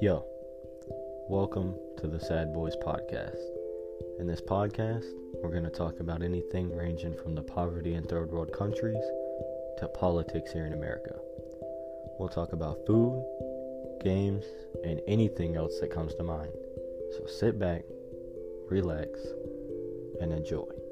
Yo, welcome to the Sad Bois Podcast. In this podcast, we're going to talk about anything ranging from the poverty in third world countries to politics here in America. We'll talk about food, games, and anything else that comes to mind. So sit back, relax, and enjoy.